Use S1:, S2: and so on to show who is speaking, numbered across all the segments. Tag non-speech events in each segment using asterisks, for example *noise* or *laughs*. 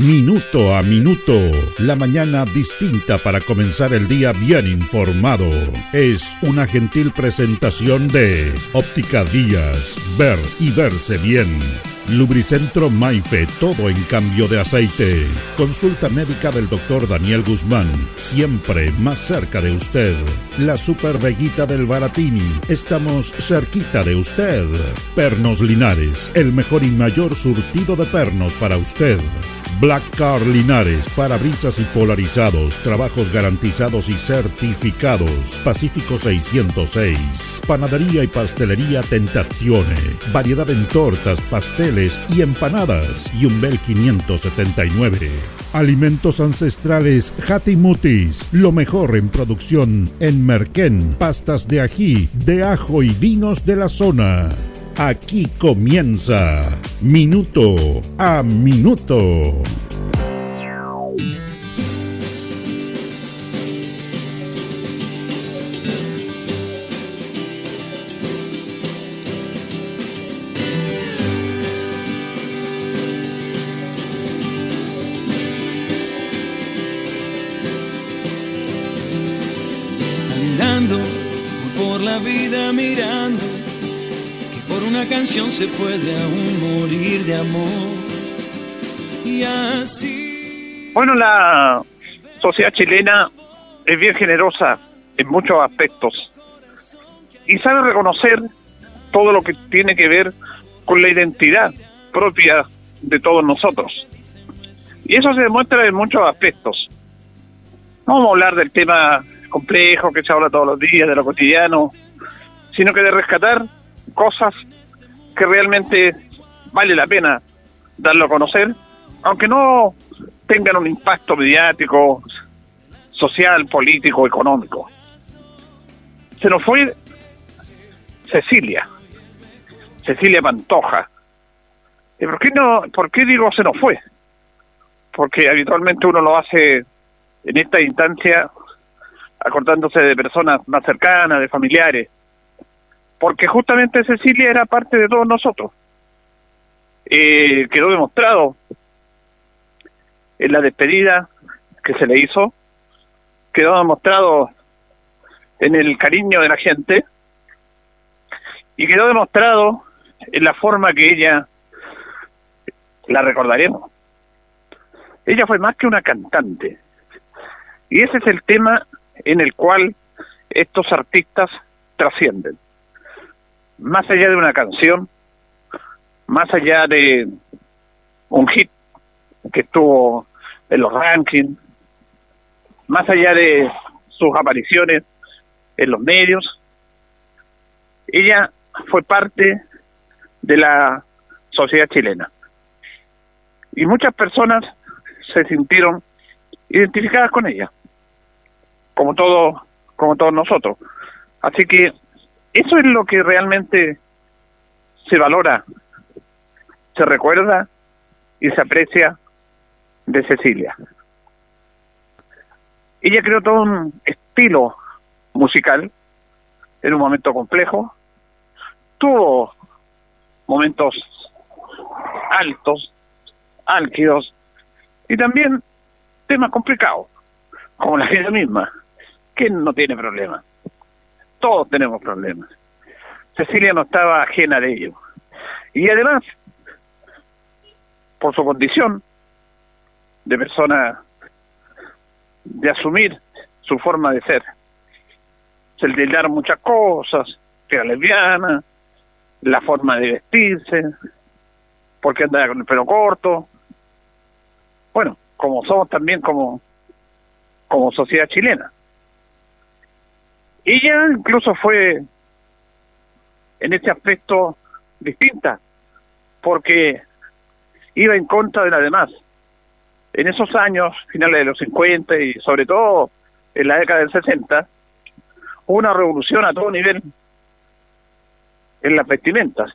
S1: Minuto a Minuto, la mañana distinta para comenzar el día bien informado. Es una gentil presentación de Óptica Díaz, ver y verse bien. Lubricentro Maife, todo en cambio de aceite. Consulta médica del doctor Daniel Guzmán, siempre más cerca de usted. La Super Veguita del Baratini, estamos cerquita de usted. Pernos Linares, el mejor y mayor surtido de pernos para usted. Black Car Linares, parabrisas y polarizados, trabajos garantizados y certificados. Pacífico 606. Panadería y pastelería Tentazione. Variedad en tortas, pasteles y empanadas. Y un Bel 579. Alimentos ancestrales Hatimutis, lo mejor en producción en Merquén, pastas de ají, de ajo y vinos de la zona. Aquí comienza Minuto a Minuto.
S2: Bueno, la sociedad chilena es bien generosa en muchos aspectos y sabe reconocer todo lo que tiene que ver con la identidad propia de todos nosotros. Y eso se demuestra en muchos aspectos. No vamos a hablar del tema complejo que se habla todos los días, de lo cotidiano, sino que de rescatar cosas que realmente vale la pena darlo a conocer, aunque no tengan un impacto mediático, social, político, económico. Se nos fue Cecilia, Cecilia Pantoja. ¿Y por qué, no, por qué digo se nos fue? Porque habitualmente uno lo hace en esta instancia acordándose de personas más cercanas, de familiares porque justamente Cecilia era parte de todos nosotros. Eh, quedó demostrado en la despedida que se le hizo, quedó demostrado en el cariño de la gente y quedó demostrado en la forma que ella la recordaremos. Ella fue más que una cantante. Y ese es el tema en el cual estos artistas trascienden más allá de una canción, más allá de un hit que estuvo en los rankings, más allá de sus apariciones en los medios, ella fue parte de la sociedad chilena. Y muchas personas se sintieron identificadas con ella, como todos, como todos nosotros. Así que eso es lo que realmente se valora, se recuerda y se aprecia de Cecilia. Ella creó todo un estilo musical en un momento complejo, tuvo momentos altos, álgidos y también temas complicados, como la vida misma. ¿Quién no tiene problemas? Todos tenemos problemas. Cecilia no estaba ajena de ello. Y además, por su condición de persona, de asumir su forma de ser, se le dieron muchas cosas, que era lesbiana, la forma de vestirse, porque andaba con el pelo corto. Bueno, como somos también como, como sociedad chilena. Ella incluso fue en este aspecto distinta, porque iba en contra de la demás. En esos años, finales de los 50 y sobre todo en la década del 60, hubo una revolución a todo nivel en las vestimentas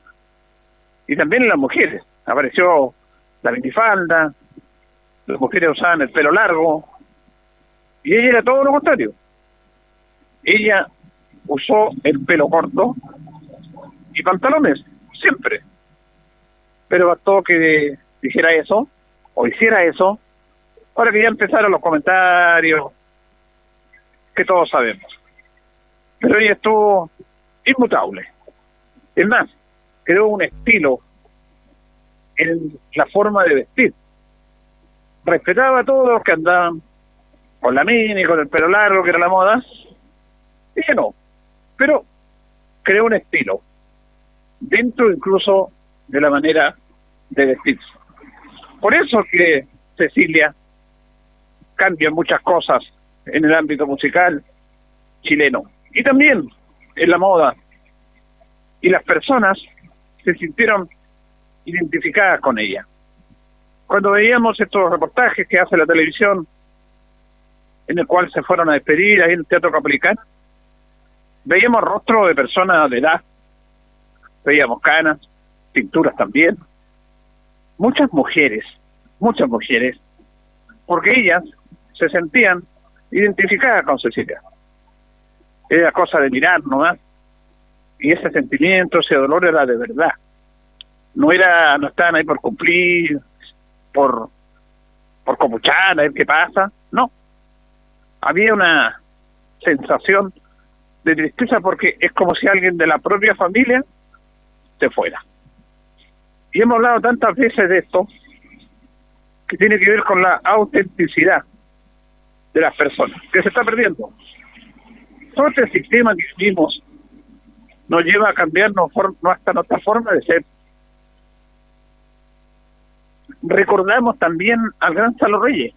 S2: y también en las mujeres. Apareció la minifalda, las mujeres usaban el pelo largo y ella era todo lo contrario ella usó el pelo corto y pantalones, siempre. Pero bastó que dijera eso, o hiciera eso, para que ya empezaron los comentarios que todos sabemos. Pero ella estuvo inmutable. Es más, creó un estilo en la forma de vestir. Respetaba a todos los que andaban con la mini, con el pelo largo, que era la moda. Ella no. Pero creó un estilo. Dentro incluso de la manera de vestirse. Por eso que Cecilia cambia muchas cosas en el ámbito musical chileno y también en la moda. Y las personas se sintieron identificadas con ella. Cuando veíamos estos reportajes que hace la televisión, en el cual se fueron a despedir ahí en el Teatro Capolicán, veíamos rostros de personas de edad, veíamos canas, pinturas también, muchas mujeres, muchas mujeres, porque ellas se sentían identificadas con Cecilia. Era cosa de mirar nomás, y ese sentimiento, ese dolor era de verdad. No era, no estaban ahí por cumplir, por, por comuchar, a ver qué pasa, no. Había una sensación de tristeza porque es como si alguien de la propia familia se fuera. Y hemos hablado tantas veces de esto que tiene que ver con la autenticidad de las personas, que se está perdiendo. Todo este sistema que vivimos nos lleva a cambiarnos hasta nuestra forma de ser. Recordamos también al gran Salo Reyes.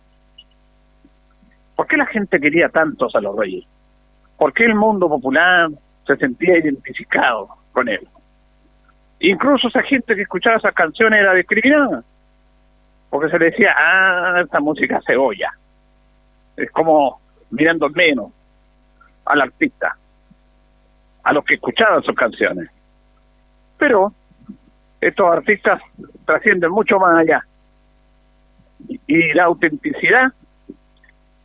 S2: ¿Por qué la gente quería tanto a Salo Reyes? ¿Por qué el mundo popular se sentía identificado con él? Incluso esa gente que escuchaba esas canciones era discriminada, porque se le decía, ah, esta música cebolla. Es como mirando menos al artista, a los que escuchaban sus canciones. Pero estos artistas trascienden mucho más allá. Y la autenticidad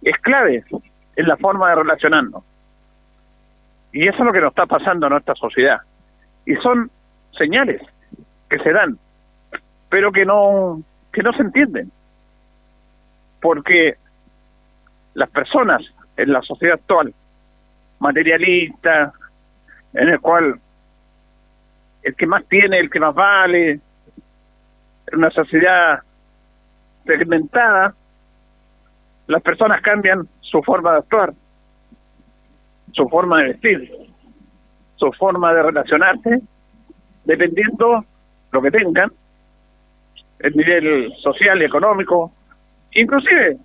S2: es clave en la forma de relacionarnos. Y eso es lo que nos está pasando en nuestra sociedad. Y son señales que se dan, pero que no que no se entienden. Porque las personas en la sociedad actual materialista, en el cual el que más tiene, el que más vale, en una sociedad segmentada, las personas cambian su forma de actuar, su forma de vestir, su forma de relacionarse dependiendo lo que tengan, el nivel social y económico, inclusive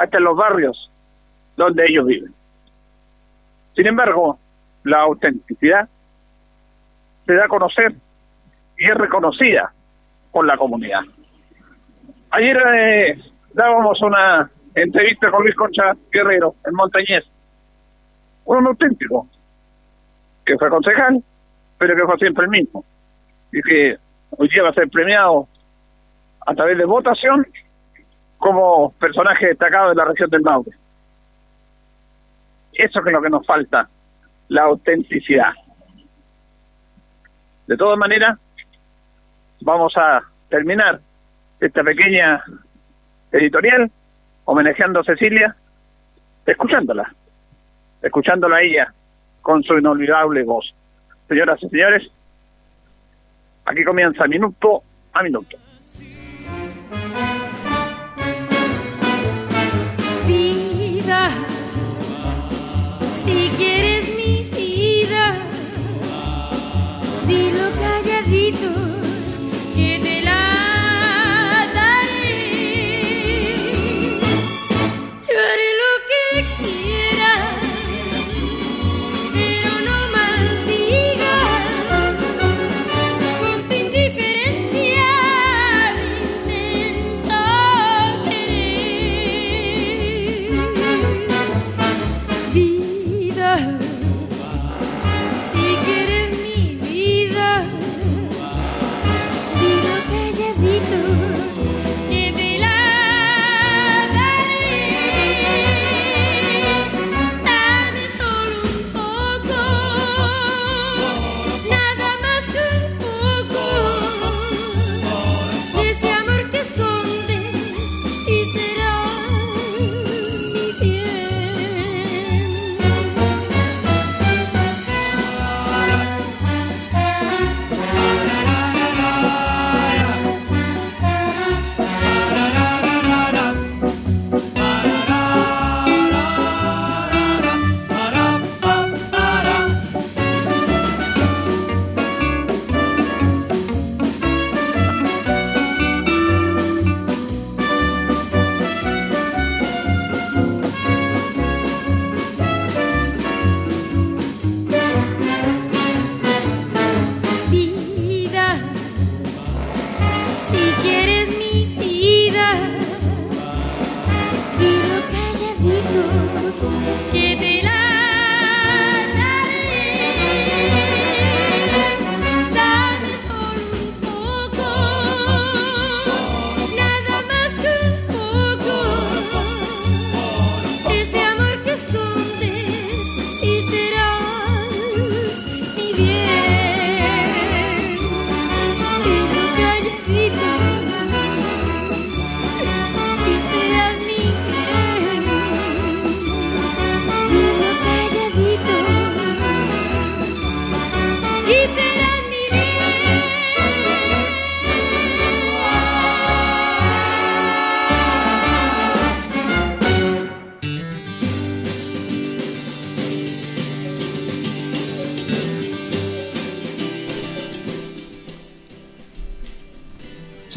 S2: hasta en los barrios donde ellos viven. Sin embargo, la autenticidad se da a conocer y es reconocida por la comunidad. Ayer eh, dábamos una entrevista con Luis Concha Guerrero en Montañés, un auténtico, que fue concejal, pero que fue siempre el mismo. Y que hoy día va a ser premiado a través de votación como personaje destacado de la región del Maule. Eso es lo que nos falta, la autenticidad. De todas maneras, vamos a terminar esta pequeña editorial homenajeando a Cecilia, escuchándola, escuchándola a ella con su inolvidable voz. Señoras y señores, aquí comienza minuto a minuto.
S3: Si quieres mi vida, dilo calladito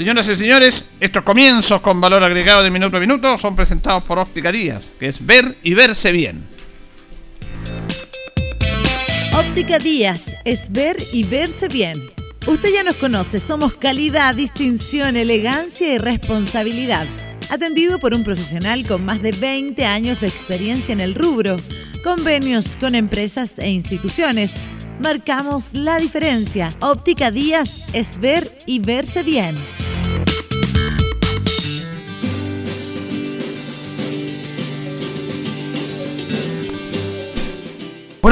S2: Señoras y señores, estos comienzos con valor agregado de minuto a minuto son presentados por Óptica Díaz, que es ver y verse bien.
S4: Óptica Díaz es ver y verse bien. Usted ya nos conoce, somos calidad, distinción, elegancia y responsabilidad. Atendido por un profesional con más de 20 años de experiencia en el rubro. Convenios con empresas e instituciones. Marcamos la diferencia. Óptica Díaz es ver y verse bien.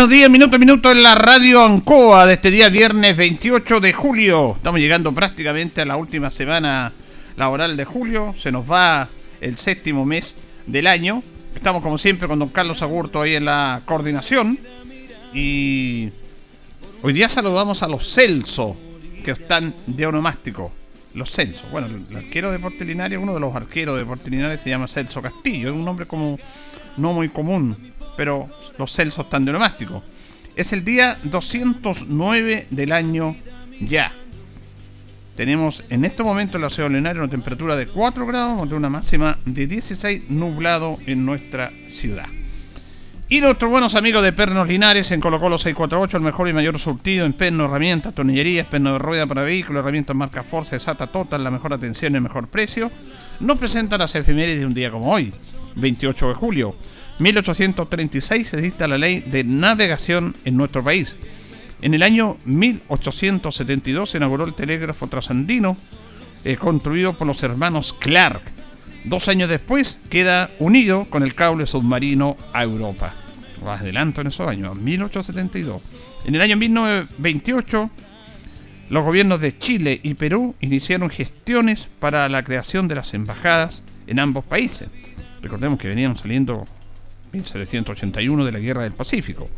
S2: Buenos días, minuto a minuto en la radio Ancoa de este día viernes 28 de julio. Estamos llegando prácticamente a la última semana laboral de julio. Se nos va el séptimo mes del año. Estamos como siempre con don Carlos Agurto ahí en la coordinación. Y hoy día saludamos a los Celso, que están de onomástico. Los Celso. Bueno, el arquero de Portelinaria, uno de los arqueros de Portelinaria se llama Celso Castillo. Es un nombre como no muy común pero los Celsos están de onomástico. Es el día 209 del año ya. Tenemos en este momento en la ciudad Linares una temperatura de 4 grados contra una máxima de 16 nublado en nuestra ciudad. Y nuestros buenos amigos de Pernos Linares en Colo Colo 648, el mejor y mayor surtido en pernos, herramientas, tornillerías, pernos de rueda para vehículos, herramientas marca Force, SATA Total, la mejor atención y el mejor precio, nos presentan las efemérides de un día como hoy, 28 de julio. 1836 se dicta la ley de navegación en nuestro país. En el año 1872 se inauguró el telégrafo trasandino, eh, construido por los hermanos Clark. Dos años después queda unido con el cable submarino a Europa. Más adelanto en esos años, 1872. En el año 1928, los gobiernos de Chile y Perú iniciaron gestiones para la creación de las embajadas en ambos países. Recordemos que venían saliendo 1781 de la Guerra del Pacífico.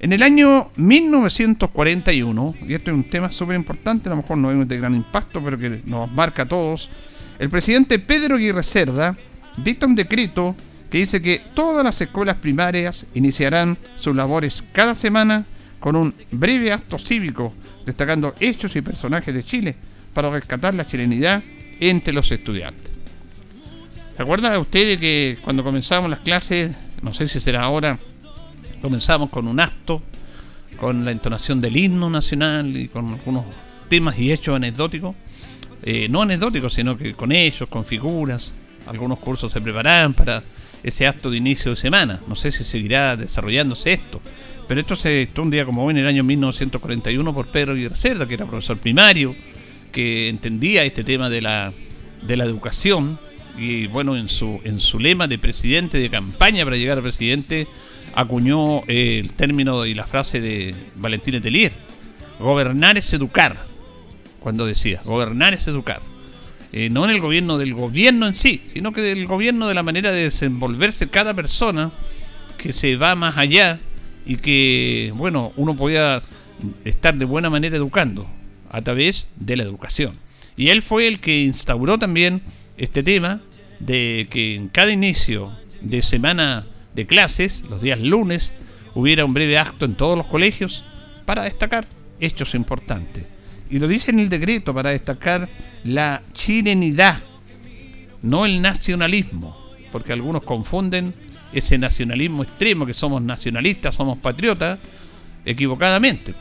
S2: En el año 1941, y esto es un tema súper importante, a lo mejor no es de gran impacto, pero que nos marca a todos, el presidente Pedro Aguirre Cerda dicta un decreto que dice que todas las escuelas primarias iniciarán sus labores cada semana con un breve acto cívico, destacando hechos y personajes de Chile para rescatar la chilenidad entre los estudiantes. ¿Se acuerda usted de que cuando comenzamos las clases no sé si será ahora, comenzamos con un acto, con la entonación del himno nacional y con algunos temas y hechos anecdóticos, eh, no anecdóticos, sino que con ellos, con figuras, algunos cursos se preparan para ese acto de inicio de semana, no sé si seguirá desarrollándose esto, pero esto se dictó un día como hoy en el año 1941 por Pedro Guerrero que era profesor primario, que entendía este tema de la, de la educación y bueno, en su, en su lema de presidente, de campaña para llegar a presidente, acuñó eh, el término y la frase de Valentín Etelier, gobernar es educar, cuando decía, gobernar es educar. Eh, no en el gobierno del gobierno en sí, sino que del gobierno de la manera de desenvolverse cada persona que se va más allá y que, bueno, uno podía estar de buena manera educando a través de la educación. Y él fue el que instauró también este tema de que en cada inicio de semana de clases, los días lunes, hubiera un breve acto en todos los colegios para destacar hechos importantes. Y lo dice en el decreto para destacar la chilenidad, no el nacionalismo, porque algunos confunden ese nacionalismo extremo, que somos nacionalistas, somos patriotas, equivocadamente.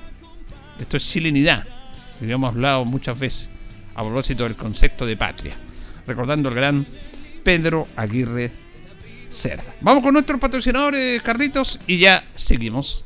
S2: Esto es chilenidad, que hemos hablado muchas veces a propósito del concepto de patria recordando el gran Pedro Aguirre Cerda. Vamos con nuestros patrocinadores, Carlitos, y ya seguimos.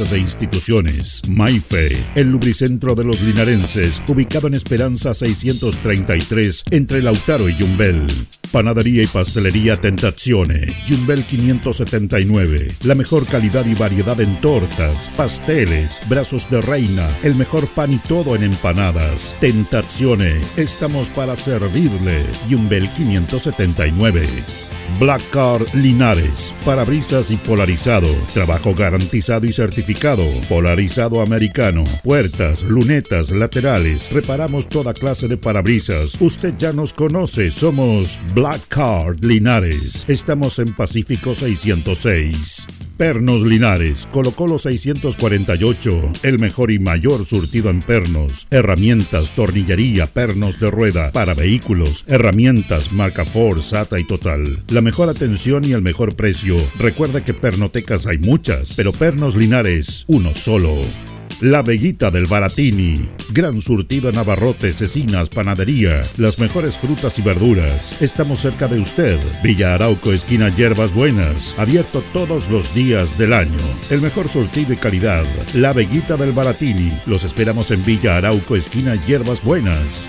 S1: e instituciones. Maife, el lubricentro de los linarenses, ubicado en Esperanza 633, entre Lautaro y Yumbel. Panadería y pastelería Tentazione, Jumbel 579. La mejor calidad y variedad en tortas, pasteles, brazos de reina, el mejor pan y todo en empanadas. Tentazione, estamos para servirle. Jumbel 579. Black Car Linares, parabrisas y polarizado, trabajo garantizado y certificado, polarizado americano, puertas, lunetas, laterales, reparamos toda clase de parabrisas. Usted ya nos conoce, somos Black Car Linares. Estamos en Pacífico 606. Pernos Linares, Colo Colo 648, el mejor y mayor surtido en pernos, herramientas, tornillería, pernos de rueda, para vehículos, herramientas, marca Ford, SATA y Total. La mejor atención y el mejor precio. Recuerda que pernotecas hay muchas, pero Pernos Linares, uno solo. La Veguita del Baratini. Gran surtido en abarrotes, cecinas, panadería. Las mejores frutas y verduras. Estamos cerca de usted. Villa Arauco, esquina Hierbas Buenas. Abierto todos los días del año. El mejor surtido y calidad. La Veguita del Baratini. Los esperamos en Villa Arauco, esquina Hierbas Buenas.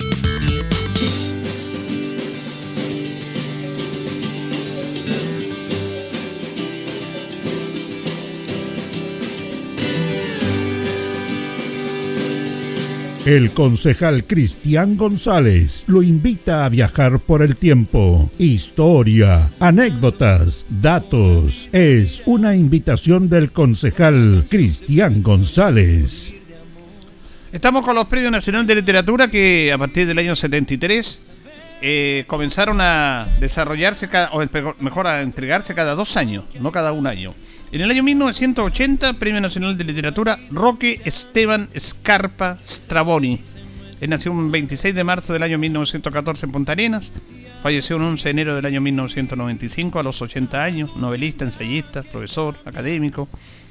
S1: El concejal Cristian González lo invita a viajar por el tiempo. Historia, anécdotas, datos. Es una invitación del concejal Cristian González.
S2: Estamos con los Premios Nacional de Literatura que a partir del año 73 eh, comenzaron a desarrollarse, o mejor a entregarse cada dos años, no cada un año. En el año 1980, Premio Nacional de Literatura, Roque Esteban Scarpa Stravoni. Él nació el 26 de marzo del año 1914 en Punta Arenas. Falleció el 11 de enero del año 1995 a los 80 años. Novelista, ensayista, profesor, académico.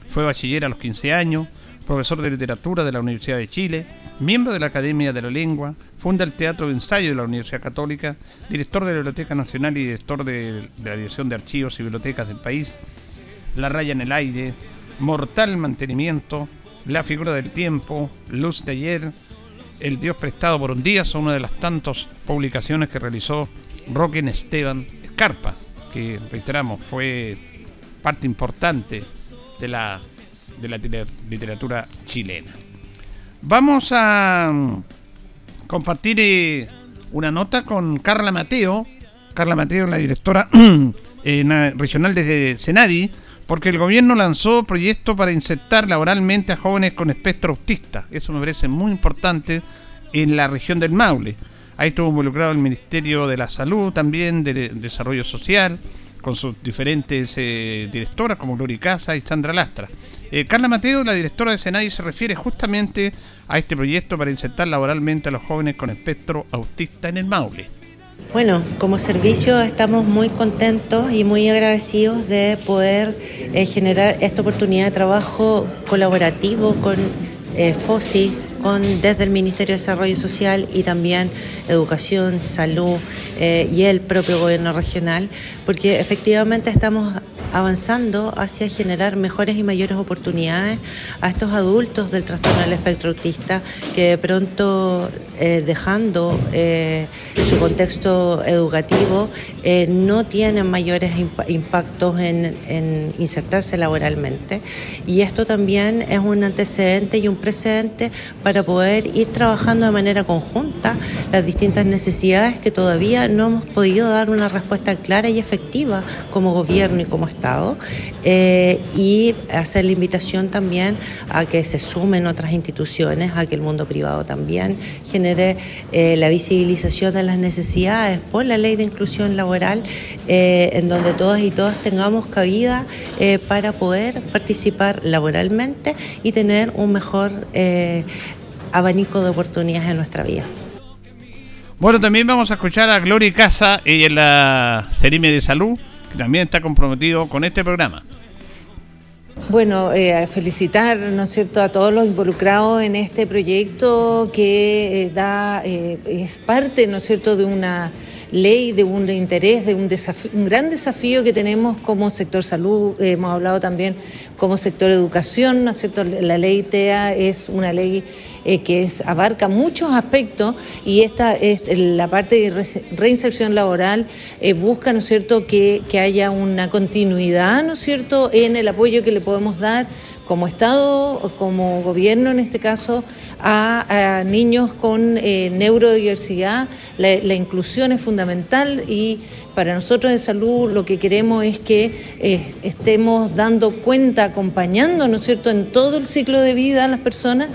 S2: Fue bachiller a los 15 años. Profesor de literatura de la Universidad de Chile. Miembro de la Academia de la Lengua. Funda el Teatro de Ensayo de la Universidad Católica. Director de la Biblioteca Nacional y director de, de la Dirección de Archivos y Bibliotecas del país la raya en el aire, Mortal Mantenimiento, La figura del tiempo, Luz de ayer, El Dios prestado por un día son una de las tantas publicaciones que realizó Roque Esteban Escarpa, que reiteramos fue parte importante de la, de la literatura chilena. Vamos a mm, compartir eh, una nota con Carla Mateo. Carla Mateo, la directora *clears throat* regional de Senadi, porque el gobierno lanzó proyectos para insertar laboralmente a jóvenes con espectro autista. Eso me parece muy importante en la región del Maule. Ahí estuvo involucrado el Ministerio de la Salud, también de Desarrollo Social, con sus diferentes eh, directoras como Gloria Casa y Sandra Lastra. Eh, Carla Mateo, la directora de Senai, se refiere justamente a este proyecto para insertar laboralmente a los jóvenes con espectro autista en el Maule.
S5: Bueno, como servicio estamos muy contentos y muy agradecidos de poder eh, generar esta oportunidad de trabajo colaborativo con eh, FOSI, con, desde el Ministerio de Desarrollo Social y también Educación, Salud eh, y el propio gobierno regional, porque efectivamente estamos avanzando hacia generar mejores y mayores oportunidades a estos adultos del trastorno del espectro autista que de pronto eh, dejando eh, su contexto educativo eh, no tienen mayores impactos en, en, insertarse laboralmente. Y esto también es un antecedente y un precedente para poder ir trabajando de manera conjunta las distintas necesidades que todavía no hemos podido dar una respuesta clara y efectiva como gobierno y como Estado Eh, y hacer la invitación también a que se sumen otras instituciones, a que el mundo privado también genere eh, la visibilización de las necesidades por la ley de inclusión laboral, eh, en donde todas y todas tengamos cabida para poder participar laboralmente y tener un mejor abanico de oportunidades en nuestra vida.
S2: Bueno, también vamos a escuchar a Gloria Casa, ella es la Cerime de Salud, también está comprometido con este programa.
S6: Bueno, eh, felicitar, ¿no es cierto?, a todos los involucrados en este proyecto que eh, da, eh, es parte, ¿no es cierto?, de una ley, de un interés, de un, un gran desafío que tenemos como sector salud, hemos hablado también como sector educación, ¿no es cierto?, la ley TEA es una ley eh, que abarca muchos aspectos y esta es la parte de reinserción laboral eh, busca, ¿no es cierto?, que, haya una continuidad, ¿no es cierto?, en el apoyo que le podemos dar como Estado, como gobierno en este caso, a, niños con eh, neurodiversidad. La, inclusión es fundamental y para nosotros de salud lo que queremos es que estemos dando cuenta, acompañando, ¿no es cierto?, en todo el ciclo de vida a las personas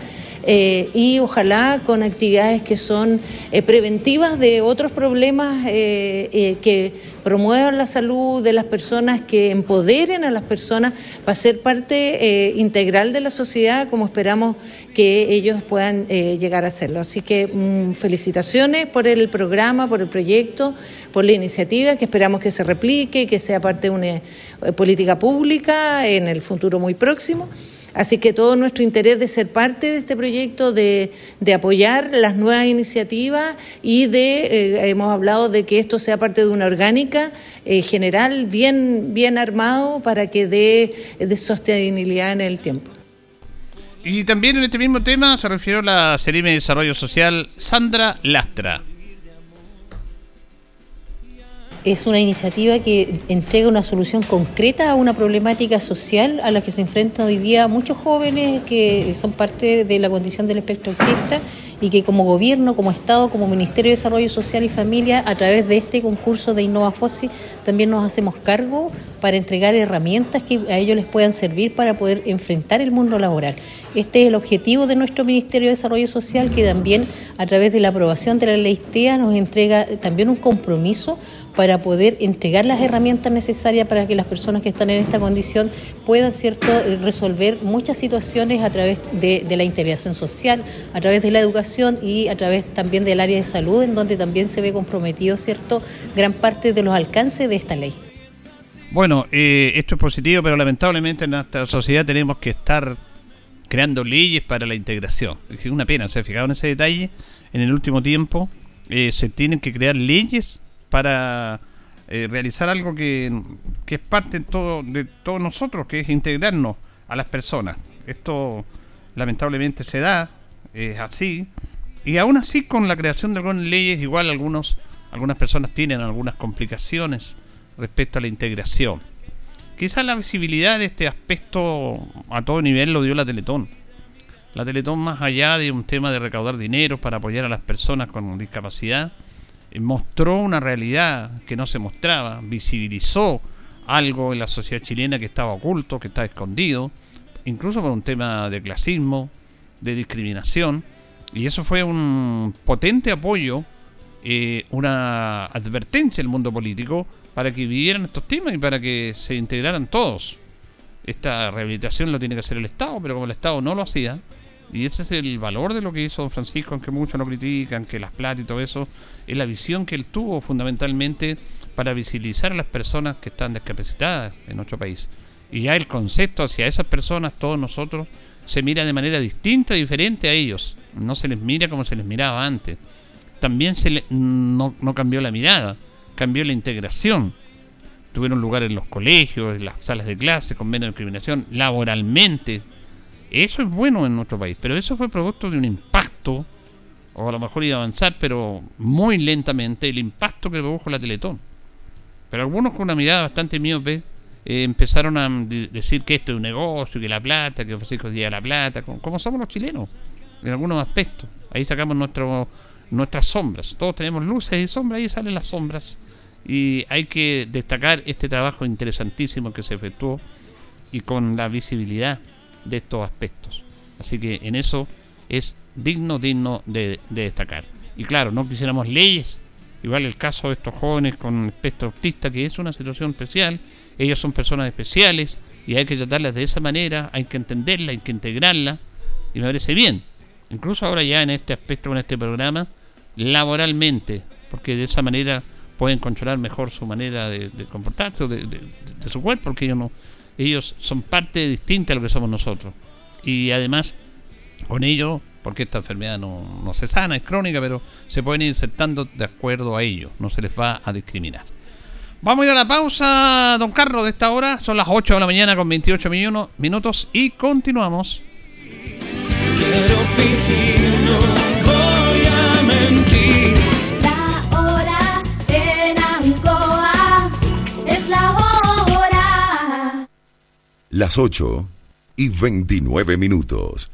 S6: eh, y ojalá con actividades que son eh, preventivas de otros problemas eh, que promuevan la salud de las personas, que empoderen a las personas para ser parte integral de la sociedad, como esperamos que ellos puedan llegar a hacerlo. Así que mm, felicitaciones por el programa, por el proyecto, por la iniciativa, que esperamos que se replique, que sea parte de una política pública en el futuro muy próximo. Así que todo nuestro interés de ser parte de este proyecto, de, apoyar las nuevas iniciativas y de, eh, hemos hablado de que esto sea parte de una orgánica eh, general bien, bien armado para que dé de sostenibilidad en el tiempo.
S2: Y también en este mismo tema se refirió la Serime de Desarrollo Social Sandra Lastra
S7: es una iniciativa que entrega una solución concreta a una problemática social a la que se enfrentan hoy día muchos jóvenes que son parte de la condición del espectro autista y que como gobierno, como Estado, como Ministerio de Desarrollo Social y Familia, a través de este concurso de Innova Fossi, también nos hacemos cargo para entregar herramientas que a ellos les puedan servir para poder enfrentar el mundo laboral. Este es el objetivo de nuestro Ministerio de Desarrollo Social, que también a través de la aprobación de la ley TEA nos entrega también un compromiso para poder entregar las herramientas necesarias para que las personas que están en esta condición puedan cierto resolver muchas situaciones a través de, la integración social, a través de la educación y a través también del área de salud, en donde también se ve comprometido, ¿cierto?, gran parte de los alcances de esta ley.
S2: Bueno, eh, esto es positivo, pero lamentablemente en nuestra sociedad tenemos que estar creando leyes para la integración. Es una pena, se ha fijado en ese detalle. En el último tiempo eh, se tienen que crear leyes para eh, realizar algo que, que, es parte de, todo, de todos nosotros, que es integrarnos a las personas. Esto lamentablemente se da, es así. Y aún así, con la creación de algunas leyes, igual algunos, algunas personas tienen algunas complicaciones respecto a la integración. Quizás la visibilidad de este aspecto a todo nivel lo dio la Teletón. La Teletón, más allá de un tema de recaudar dinero para apoyar a las personas con discapacidad, mostró una realidad que no se mostraba, visibilizó algo en la sociedad chilena que estaba oculto, que estaba escondido, incluso por un tema de clasismo, de discriminación. Y eso fue un potente apoyo, eh, una advertencia el mundo político para que vivieran estos temas y para que se integraran todos. Esta rehabilitación lo tiene que hacer el Estado, pero como el Estado no lo hacía, y ese es el valor de lo que hizo don Francisco, aunque muchos lo critican, que las plata y todo eso, es la visión que él tuvo fundamentalmente para visibilizar a las personas que están discapacitadas en nuestro país. Y ya el concepto hacia esas personas, todos nosotros, se mira de manera distinta, diferente a ellos. No se les mira como se les miraba antes. También se le, no, no cambió la mirada, cambió la integración. Tuvieron lugar en los colegios, en las salas de clase, con menos discriminación, laboralmente. Eso es bueno en nuestro país, pero eso fue producto de un impacto, o a lo mejor iba a avanzar, pero muy lentamente, el impacto que produjo la Teletón. Pero algunos con una mirada bastante miope eh, empezaron a decir que esto es un negocio, que la plata, que Francisco día la plata, como, somos los chilenos, en algunos aspectos. Ahí sacamos nuestro, nuestras sombras. Todos tenemos luces y sombras, ahí salen las sombras. Y hay que destacar este trabajo interesantísimo que se efectuó y con la visibilidad de estos aspectos. Así que en eso es digno, digno de, destacar. Y claro, no quisiéramos leyes, igual el caso de estos jóvenes con espectro autista, que es una situación especial, ellos son personas especiales y hay que tratarlas de esa manera, hay que entenderla, hay que integrarla, y me parece bien. Incluso ahora ya en este aspecto, en este programa, laboralmente, porque de esa manera pueden controlar mejor su manera de, comportarse o de, su cuerpo, porque ellos no, ellos son parte distinta a lo que somos nosotros. Y además, con ello, porque esta enfermedad no, no se sana, es crónica, pero se pueden ir insertando de acuerdo a ello, no se les va a discriminar. Vamos a ir a la pausa, don Carlos, de esta hora. Son las 8 de la mañana con 28 minutos y continuamos.
S3: Quiero fingir, no
S8: Las 8 y 29 minutos.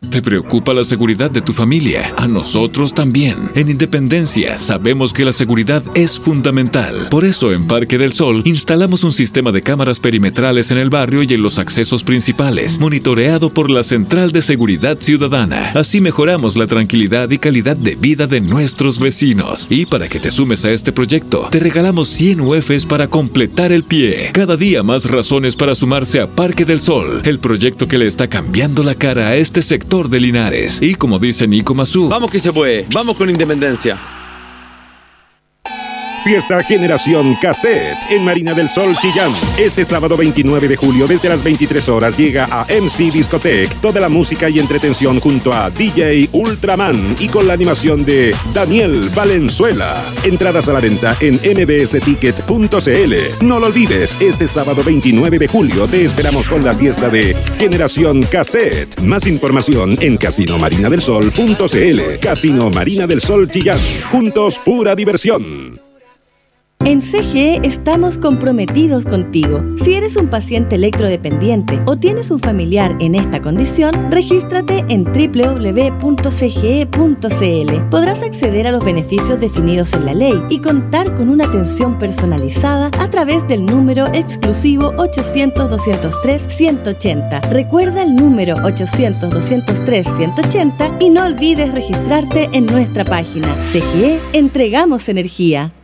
S9: ¿Te preocupa la seguridad de tu familia? A nosotros también. En Independencia sabemos que la seguridad es fundamental. Por eso en Parque del Sol instalamos un sistema de cámaras perimetrales en el barrio y en los accesos principales, monitoreado por la Central de Seguridad Ciudadana. Así mejoramos la tranquilidad y calidad de vida de nuestros vecinos. Y para que te sumes a este proyecto, te regalamos 100 UFs para completar el pie. Cada día más razones para sumarse a Parque del Sol, el proyecto que le está cambiando la cara a este sector de Linares. Y como dice Nico Mazú,
S10: Vamos que se puede, vamos con independencia.
S11: Fiesta Generación Cassette en Marina del Sol Chillán. Este sábado 29 de julio desde las 23 horas llega a MC Discotech toda la música y entretención junto a DJ Ultraman y con la animación de Daniel Valenzuela. Entradas a la venta en mbsticket.cl. No lo olvides, este sábado 29 de julio te esperamos con la fiesta de Generación Cassette. Más información en casinomarinadelsol.cl. Casino Marina del Sol Chillán. Juntos pura diversión.
S12: En CGE estamos comprometidos contigo. Si eres un paciente electrodependiente o tienes un familiar en esta condición, regístrate en www.cge.cl. Podrás acceder a los beneficios definidos en la ley y contar con una atención personalizada a través del número exclusivo 800-203-180. Recuerda el número 800-203-180 y no olvides registrarte en nuestra página. CGE, entregamos energía.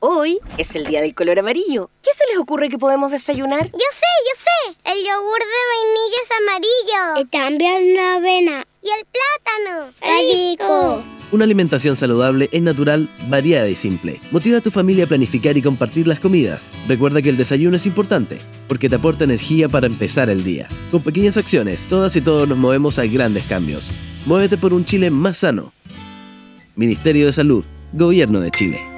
S13: Hoy es el día del color amarillo. ¿Qué se les ocurre que podemos desayunar?
S14: Yo sé, yo sé. El yogur de vainilla es amarillo. Y también la avena. Y el plátano. rico!
S15: Una alimentación saludable es natural, variada y simple. Motiva a tu familia a planificar y compartir las comidas. Recuerda que el desayuno es importante, porque te aporta energía para empezar el día. Con pequeñas acciones, todas y todos nos movemos a grandes cambios. Muévete por un Chile más sano. Ministerio de Salud, Gobierno de Chile.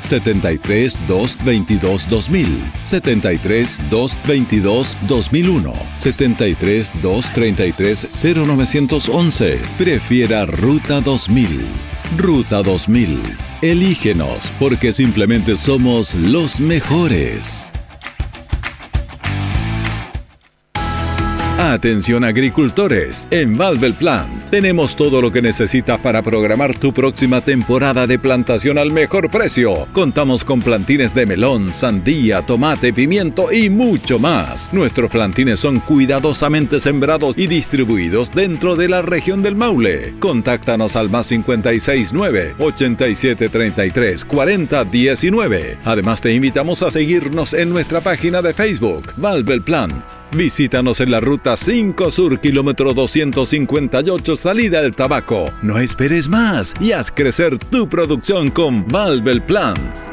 S16: 73 222 2000, 73 222 2001, 73 233 0911. Prefiera Ruta 2000. Ruta 2000. Elígenos porque simplemente somos los mejores. Atención agricultores, en Valvel Plant tenemos todo lo que necesitas para programar tu próxima temporada de plantación al mejor precio. Contamos con plantines de melón, sandía, tomate, pimiento y mucho más. Nuestros plantines son cuidadosamente sembrados y distribuidos dentro de la región del Maule. Contáctanos al más 569 8733 4019. Además te invitamos a seguirnos en nuestra página de Facebook, Valvel Plant. Visítanos en la ruta 5 Sur, kilómetro 258, salida del tabaco. No esperes más y haz crecer tu producción con Valvel Plants.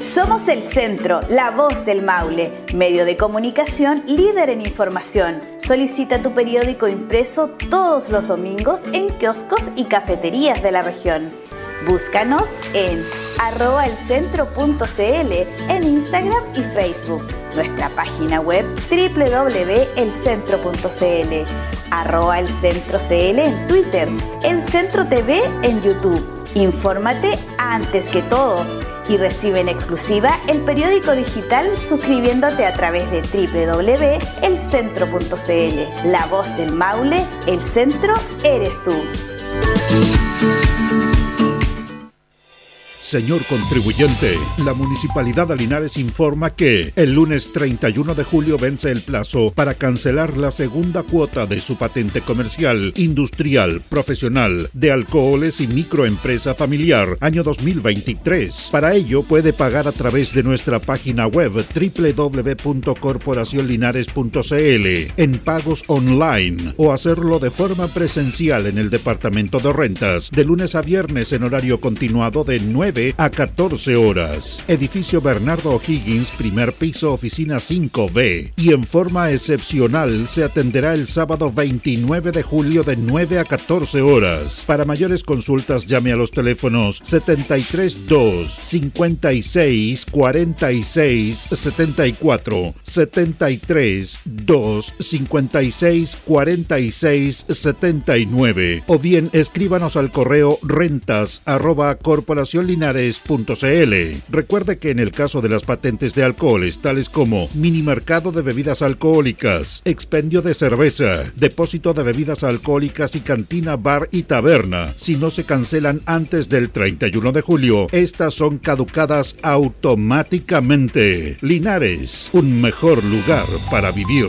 S17: Somos el centro, la voz del Maule, medio de comunicación líder en información. Solicita tu periódico impreso todos los domingos en kioscos y cafeterías de la región. Búscanos en arroba elcentro.cl en Instagram y Facebook. Nuestra página web www.elcentro.cl arroba elcentrocl en Twitter, El Centro TV en YouTube. Infórmate antes que todos y recibe en exclusiva el periódico digital suscribiéndote a través de www.elcentro.cl. La voz del Maule, el centro eres tú.
S1: Señor contribuyente, la Municipalidad de Linares informa que el lunes 31 de julio vence el plazo para cancelar la segunda cuota de su patente comercial, industrial, profesional, de alcoholes y microempresa familiar, año 2023. Para ello puede pagar a través de nuestra página web www.corporacionlinares.cl en pagos online o hacerlo de forma presencial en el Departamento de Rentas de lunes a viernes en horario continuado de 9 a 14 horas. Edificio Bernardo O'Higgins, primer piso, oficina 5B. Y en forma excepcional se atenderá el sábado 29 de julio de 9 a 14 horas. Para mayores consultas llame a los teléfonos 732 56 46 74 73 2 56 46 79 o bien escríbanos al correo rentas arroba corporación Recuerde que en el caso de las patentes de alcoholes, tales como mini mercado de bebidas alcohólicas, expendio de cerveza, depósito de bebidas alcohólicas y cantina, bar y taberna, si no se cancelan antes del 31 de julio, estas son caducadas automáticamente. Linares, un mejor lugar para vivir.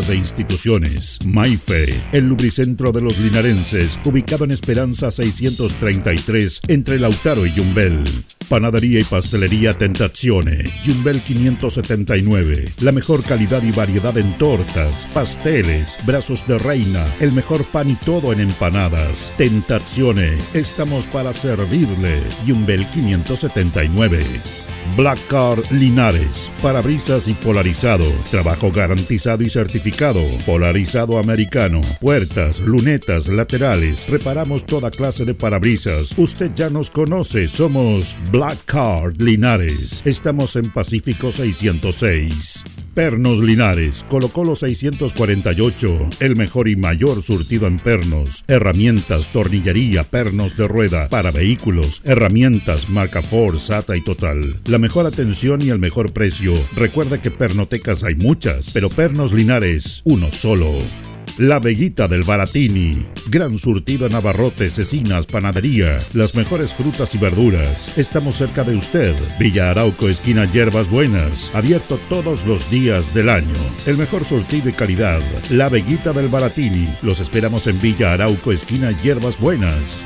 S1: e instituciones. Maife, el lubricentro de los linarenses, ubicado en Esperanza 633, entre Lautaro y Yumbel. Panadería y pastelería Tentazione, Yumbel 579. La mejor calidad y variedad en tortas, pasteles, brazos de reina, el mejor pan y todo en empanadas. Tentazione, estamos para servirle. Yumbel 579. Black Car Linares, parabrisas y polarizado, trabajo garantizado y certificado, polarizado americano, puertas, lunetas, laterales, reparamos toda clase de parabrisas. Usted ya nos conoce, somos Black Car Linares. Estamos en Pacífico 606. Pernos Linares, Colo Colo 648, el mejor y mayor surtido en pernos, herramientas, tornillería, pernos de rueda, para vehículos, herramientas, marca Ford, SATA y Total. La mejor atención y el mejor precio. Recuerda que pernotecas hay muchas, pero Pernos Linares, uno solo. La Veguita del Baratini. Gran surtido en abarrotes, cecinas, panadería. Las mejores frutas y verduras. Estamos cerca de usted. Villa Arauco, esquina Hierbas Buenas. Abierto todos los días del año. El mejor surtido y calidad. La Veguita del Baratini. Los esperamos en Villa Arauco, esquina Hierbas Buenas.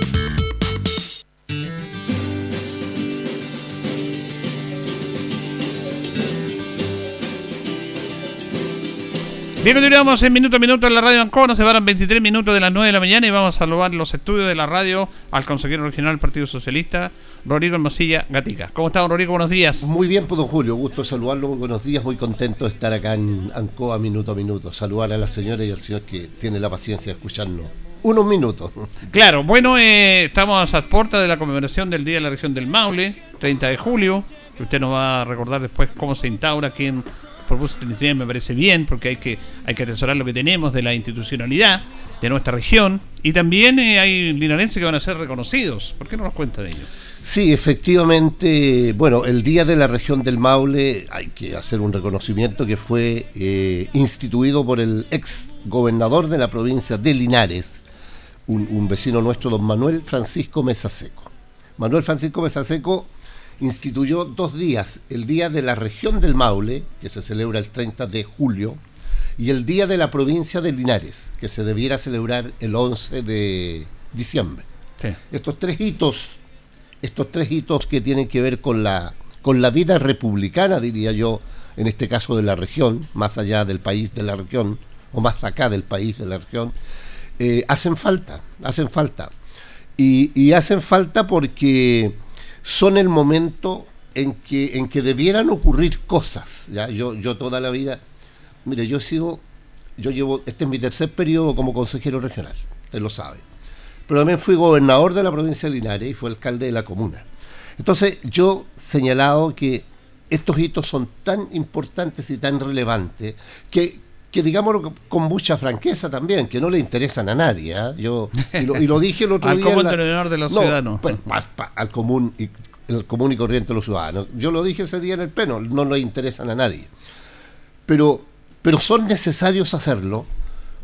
S2: Bien, continuamos en minuto a minuto en la radio Ancoa. Nos separan 23 minutos de las 9 de la mañana y vamos a saludar los estudios de la radio al consejero regional del Partido Socialista, Rodrigo Hermosilla Gatica. ¿Cómo está, don Rodrigo? Buenos días.
S18: Muy bien, pues, don Julio. Gusto saludarlo. Muy buenos días. Muy contento de estar acá en Ancoa minuto a minuto. Saludar a la señora y al señor que tiene la paciencia de escucharnos. Unos minutos.
S2: Claro, bueno, eh, estamos a puertas de la conmemoración del Día de la Región del Maule, 30 de julio. Usted nos va a recordar después cómo se instaura, quién propuso esta iniciativa, me parece bien, porque hay que, hay que atesorar lo que tenemos de la institucionalidad de nuestra región. Y también eh, hay linarenses que van a ser reconocidos. ¿Por qué no nos cuenta de ello?
S18: Sí, efectivamente, bueno, el Día de la Región del Maule, hay que hacer un reconocimiento que fue eh, instituido por el ex gobernador de la provincia de Linares, un, un vecino nuestro, don Manuel Francisco Mesaseco. Manuel Francisco Mesaseco instituyó dos días, el Día de la Región del Maule, que se celebra el 30 de julio, y el Día de la Provincia de Linares, que se debiera celebrar el 11 de diciembre. Estos tres hitos, estos tres hitos que tienen que ver con la, con la vida republicana, diría yo, en este caso de la región, más allá del país de la región, o más acá del país de la región, eh, hacen falta, hacen falta. Y, y hacen falta porque son el momento en que, en que debieran ocurrir cosas. ¿ya? Yo, yo toda la vida, mire, yo he sido, yo llevo, este es mi tercer periodo como consejero regional, usted lo sabe. Pero también fui gobernador de la provincia de Linares y fui alcalde de la comuna. Entonces yo he señalado que estos hitos son tan importantes y tan relevantes que, que digámoslo con mucha franqueza también, que no le interesan a nadie. ¿ah? Yo y lo, y lo dije el otro *laughs*
S2: Al
S18: día.
S2: común
S18: en la-
S2: de los
S18: No,
S2: ciudadanos.
S18: pues, pa- pa- al común y el común y corriente de los ciudadanos. Yo lo dije ese día en el pleno, no le interesan a nadie. Pero, pero son necesarios hacerlo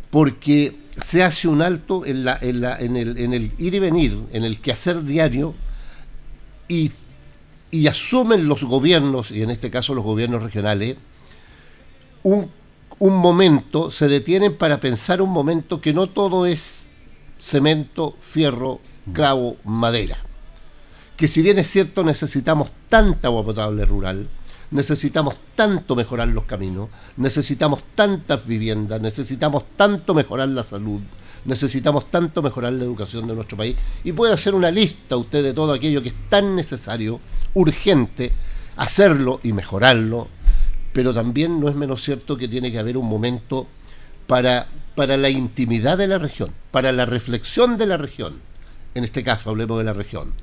S18: porque se hace un alto en, la, en, la- en el, en el ir y venir, en el quehacer diario, y, y asumen los gobiernos, y en este caso los gobiernos regionales, un, un momento, se detienen para pensar un momento que no todo es cemento, fierro, clavo, madera. Que si bien es cierto necesitamos tanta agua potable rural, necesitamos tanto mejorar los caminos, necesitamos tantas viviendas, necesitamos tanto mejorar la salud, necesitamos tanto mejorar la educación de nuestro país. Y puede hacer una lista usted de todo aquello que es tan necesario, urgente, hacerlo y mejorarlo, pero también no es menos cierto que tiene que haber un momento para, para la intimidad de la región, para la reflexión de la región. En este caso, hablemos de la región.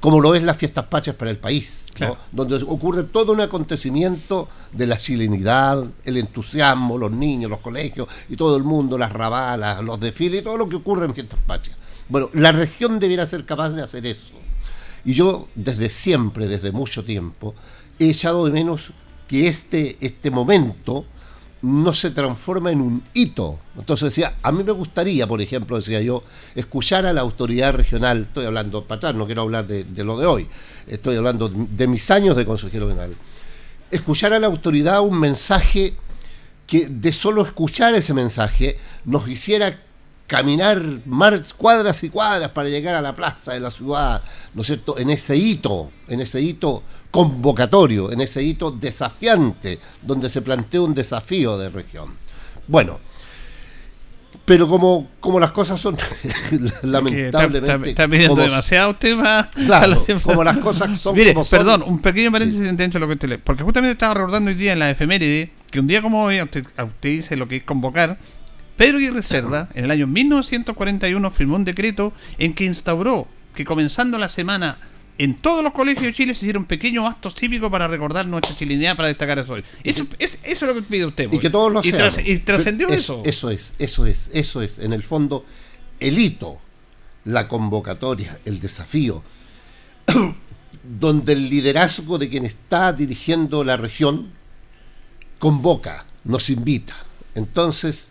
S18: Como lo es las fiestas patrias para el país, donde ocurre todo un acontecimiento de la chilenidad, el entusiasmo, los niños, los colegios y todo el mundo, las rabalas, los desfiles y todo lo que ocurre en fiestas patrias. Bueno, la región debiera ser capaz de hacer eso. Y yo desde siempre, desde mucho tiempo, he echado de menos que este, este momento no se transforma en un hito. Entonces decía, a mí me gustaría, por ejemplo, decía yo, escuchar a la autoridad regional, estoy hablando para atrás, no quiero hablar de, lo de hoy, estoy hablando de mis años de consejero regional, escuchar a la autoridad un mensaje que de solo escuchar ese mensaje nos hiciera caminar mar, cuadras y cuadras para llegar a la plaza de la ciudad, ¿no es cierto?, en ese hito, en ese hito convocatorio, en ese hito desafiante, donde se plantea un desafío de región. Bueno, pero como, como las cosas son *laughs* lamentablemente...
S2: Está, pidiendo demasiado usted va
S18: Claro, *laughs* como las cosas son
S2: Mire,
S18: como son.
S2: perdón, un pequeño paréntesis dentro de lo que usted le... Porque justamente estaba recordando hoy día en la efeméride que un día como hoy, a usted, a usted dice lo que es convocar, Pedro Aguirre Cerda, en el año 1941, firmó un decreto en que instauró que comenzando la semana en todos los colegios de Chile se hicieron pequeños actos típicos para recordar nuestra chilenidad, para destacar eso. Eso, es, eso es lo que pide usted.
S18: y
S2: pues.
S18: que todos lo hacemos.
S2: y trascendió
S18: Es-
S2: eso.
S18: Eso es, eso es, eso es. En el fondo, el hito, la convocatoria, el desafío, *coughs* donde el liderazgo de quien está dirigiendo la región convoca, nos invita. Entonces,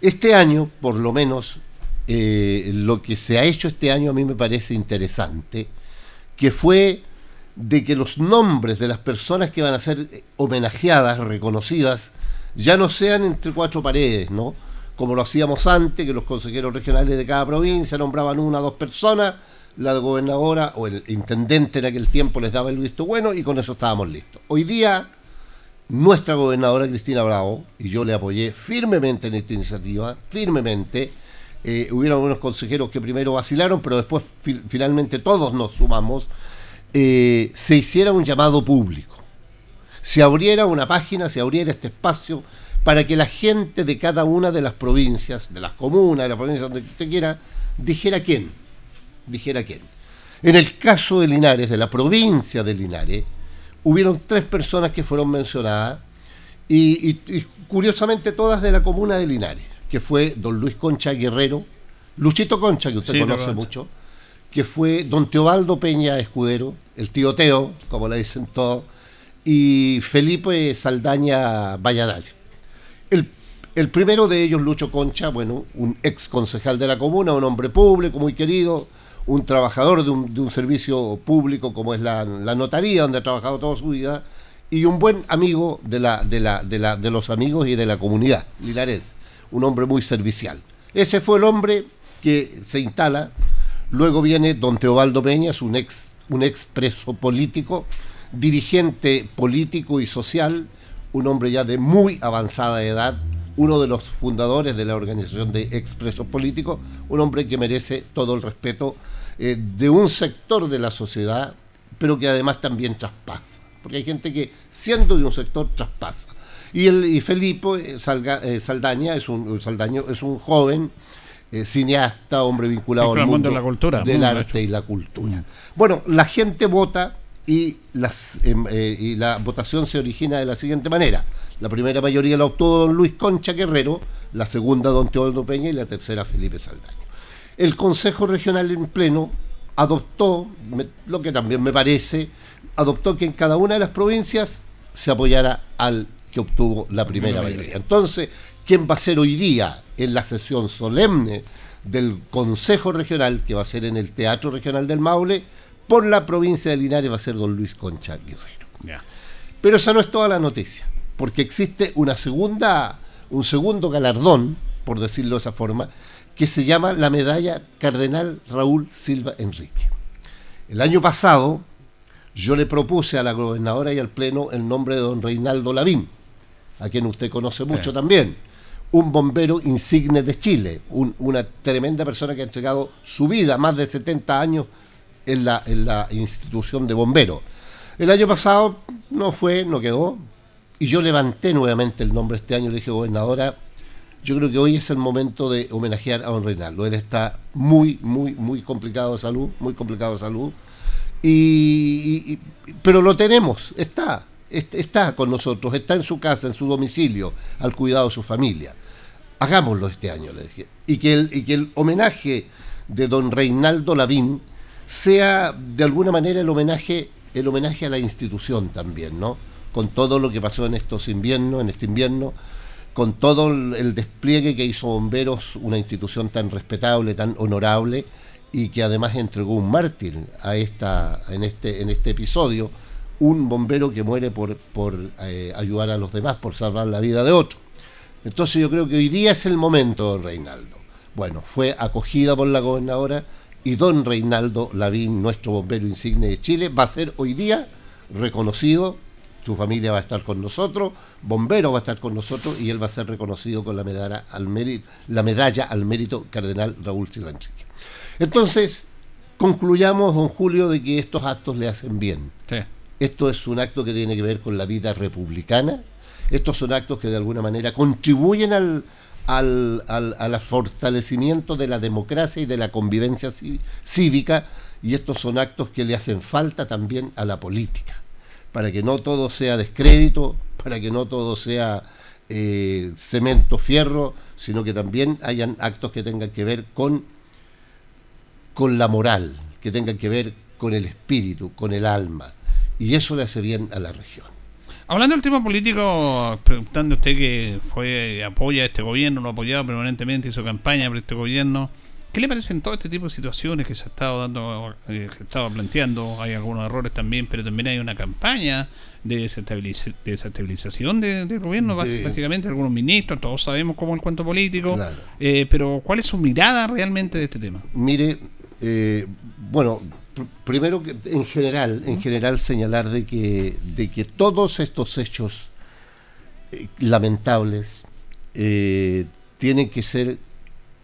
S18: este año, por lo menos, eh, lo que se ha hecho este año a mí me parece interesante, que fue de que los nombres de las personas que van a ser homenajeadas, reconocidas, ya no sean entre cuatro paredes, ¿no? Como lo hacíamos antes, que los consejeros regionales de cada provincia nombraban una o dos personas, la gobernadora o el intendente en aquel tiempo les daba el visto bueno y con eso estábamos listos. Hoy día nuestra gobernadora Cristina Bravo, y yo le apoyé firmemente en esta iniciativa, firmemente, eh, hubieron algunos consejeros que primero vacilaron, pero después fi- finalmente todos nos sumamos, eh, se hiciera un llamado público, se abriera una página, se abriera este espacio para que la gente de cada una de las provincias, de las comunas, de las provincias donde usted quiera, dijera quién, dijera quién. En el caso de Linares, de la provincia de Linares, hubieron tres personas que fueron mencionadas y, y- y curiosamente todas de la comuna de Linares, que fue don Luis Concha Guerrero, Luchito Concha, que usted
S2: Sí,
S18: conoce mucho, que fue don Teobaldo Peña Escudero, el tío Teo, como le dicen todos, y Felipe Saldaña Valladolid. El, el primero de ellos, Lucho Concha, bueno, un ex concejal de la comuna, un hombre público muy querido, un trabajador de un, servicio público como es la, notaría, donde ha trabajado toda su vida, y un buen amigo de, los amigos y de la comunidad, Linares, un hombre muy servicial. Ese fue el hombre que se instala. Luego viene don Teobaldo Peñas, un ex, un ex político, dirigente político y social, un hombre ya de muy avanzada edad, uno de los fundadores de la organización de expresos políticos, un hombre que merece todo el respeto eh, de un sector de la sociedad, pero que además también traspasa, porque hay gente que siendo de un sector traspasa. Y, el, y Felipe eh, Salga- eh, Saldaña es un, Saldaño es un joven eh, cineasta, hombre vinculado al
S2: mundo de la cultura,
S18: del arte y la cultura. Bueno, la gente vota y, las, em, eh, y la votación se origina de la siguiente manera. La primera mayoría la obtuvo don Luis Concha Guerrero, la segunda don Teodoro Peña y la tercera Felipe Saldaña. El Consejo Regional en pleno adoptó, me- lo que también me parece, adoptó que en cada una de las provincias se apoyara al que obtuvo la primera
S2: mayoría.
S18: mayoría. Entonces, ¿quién va a ser hoy día en la sesión solemne del Consejo Regional, que va a ser en el Teatro Regional del Maule, por la provincia de Linares va a ser don Luis Concha Guerrero? Pero esa no es toda la noticia, porque existe una segunda, un segundo galardón, por decirlo de esa forma, que se llama la medalla Cardenal Raúl Silva Enrique. El año pasado yo le propuse a la gobernadora y al Pleno el nombre de don Reinaldo Lavín, a quien usted conoce mucho
S2: Sí.
S18: también, un bombero insigne de Chile, un- una tremenda persona que ha entregado su vida, más de 70 años, en la, en la institución de bomberos. El año pasado no fue, no quedó, y yo levanté nuevamente el nombre este año, le dije, gobernadora, yo creo que hoy es el momento de homenajear a don Reinaldo. Él está muy, muy, muy complicado de salud, muy complicado de salud. Y, pero lo tenemos, está, est- está con nosotros, está en su casa, en su domicilio, al cuidado de su familia. Hagámoslo este año, le dije. Y que el, y que el homenaje de don Reinaldo Lavín sea de alguna manera el homenaje, el homenaje a la institución también, ¿no? Con todo lo que pasó en estos inviernos, en este invierno, con todo el, despliegue que hizo Bomberos, una institución tan respetable, tan honorable, y que además entregó un mártir a esta, en este, en este episodio, un bombero que muere por, por eh, ayudar a los demás, por salvar la vida de otro. Entonces yo creo que hoy día es el momento, don Reinaldo. Bueno, fue acogida por la gobernadora y don Reinaldo Lavín, nuestro bombero insigne de Chile, va a ser hoy día reconocido, su familia va a estar con nosotros, bombero va a estar con nosotros y él va a ser reconocido con la medalla al mérito, la medalla al mérito cardenal Raúl Silva Enrique. Entonces, concluyamos, don Julio, de que estos actos le hacen bien.
S2: Sí.
S18: Esto es un acto que tiene que ver con la vida republicana. Estos son actos que de alguna manera contribuyen al, al, al- al fortalecimiento de la democracia y de la convivencia ci- cívica. Y estos son actos que le hacen falta también a la política. Para que no todo sea descrédito, para que no todo sea eh, cemento, fierro, sino que también hayan actos que tengan que ver con con la moral, que tengan que ver con el espíritu, con el alma. Y eso le hace bien a la región.
S2: Hablando del tema político, preguntando usted que fue apoya a este gobierno, lo ha apoyado permanentemente, hizo campaña por este gobierno. ¿Qué le parecen todo este tipo de situaciones que se ha estado dando, eh, que estaba planteando? Hay algunos errores también, pero también hay una campaña de desestabiliz- desestabilización de- del gobierno,
S18: De-
S2: básicamente algunos ministros, todos sabemos cómo el cuento político,
S18: Claro.
S2: eh, pero ¿cuál es su mirada realmente de este tema?
S18: Mire, eh, bueno, pr- primero que en general, en general señalar de que, de que todos estos hechos eh, lamentables tienen que ser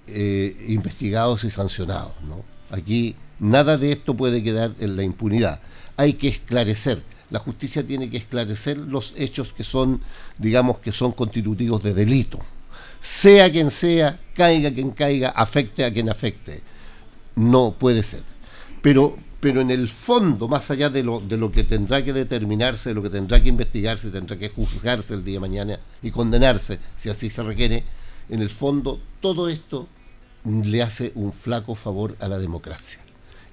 S18: eh, investigados y sancionados. ¿no? Aquí nada de esto puede quedar en la impunidad. Hay que esclarecer. La justicia tiene que esclarecer los hechos que son, digamos, que son constitutivos de delito. Sea quien sea, caiga quien caiga, afecte a quien afecte. No puede ser. Pero, pero en el fondo, más allá de lo, de lo que tendrá que determinarse, de lo que tendrá que investigarse, tendrá que juzgarse el día de mañana y condenarse, si así se requiere, en el fondo todo esto le hace un flaco favor a la democracia.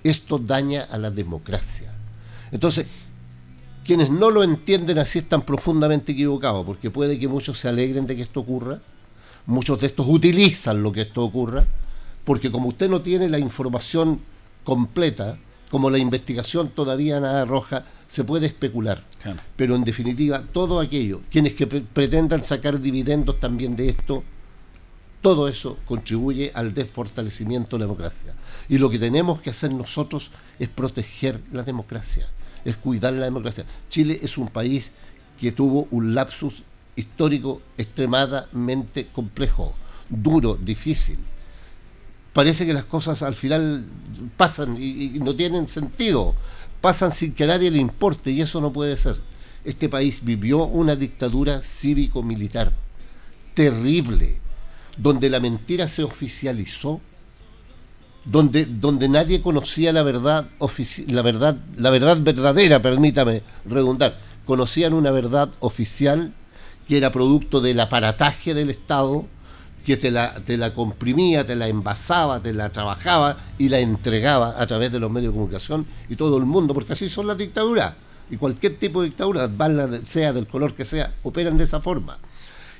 S18: Esto daña a la democracia. Entonces, quienes no lo entienden así están profundamente equivocados, porque puede que muchos se alegren de que esto ocurra, muchos de estos utilizan lo que esto ocurra, porque como usted no tiene la información completa, como la investigación todavía nada arroja, se puede especular. Pero en definitiva, todo aquello, quienes que pretendan sacar dividendos también de esto, todo eso contribuye al desfortalecimiento de la democracia. Y lo que tenemos que hacer nosotros es proteger la democracia, es cuidar la democracia. Chile es un país que tuvo un lapsus histórico extremadamente complejo, duro, difícil. Parece que las cosas al final pasan y, no tienen sentido, pasan sin que a nadie le importe y eso no puede ser. Este país vivió una dictadura cívico-militar terrible, donde la mentira se oficializó, donde, donde nadie conocía la verdad, la verdad, la verdad verdadera, permítame redundar, conocían una verdad oficial que era producto del aparataje del Estado, que te la, te la comprimía, te la envasaba, te la trabajaba y la entregaba a través de los medios de comunicación y todo el mundo, porque así son las dictaduras. Y cualquier tipo de dictadura, sea del color que sea, operan de esa forma.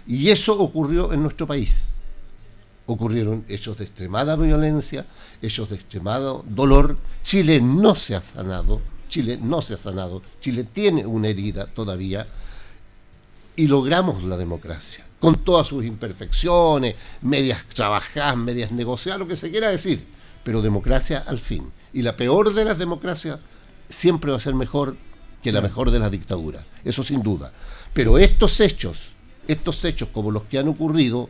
S18: Y eso ocurrió en nuestro país ocurrieron hechos de extremada violencia, hechos de extremado dolor. Chile no se ha sanado, Chile no se ha sanado, Chile tiene una herida todavía y logramos la democracia, con todas sus imperfecciones, medias trabajadas, medias negociadas, lo que se quiera decir, pero democracia al fin. Y la peor de las democracias siempre va a ser mejor que la mejor de las dictaduras, eso sin duda. Pero estos hechos, estos hechos como los que han ocurrido,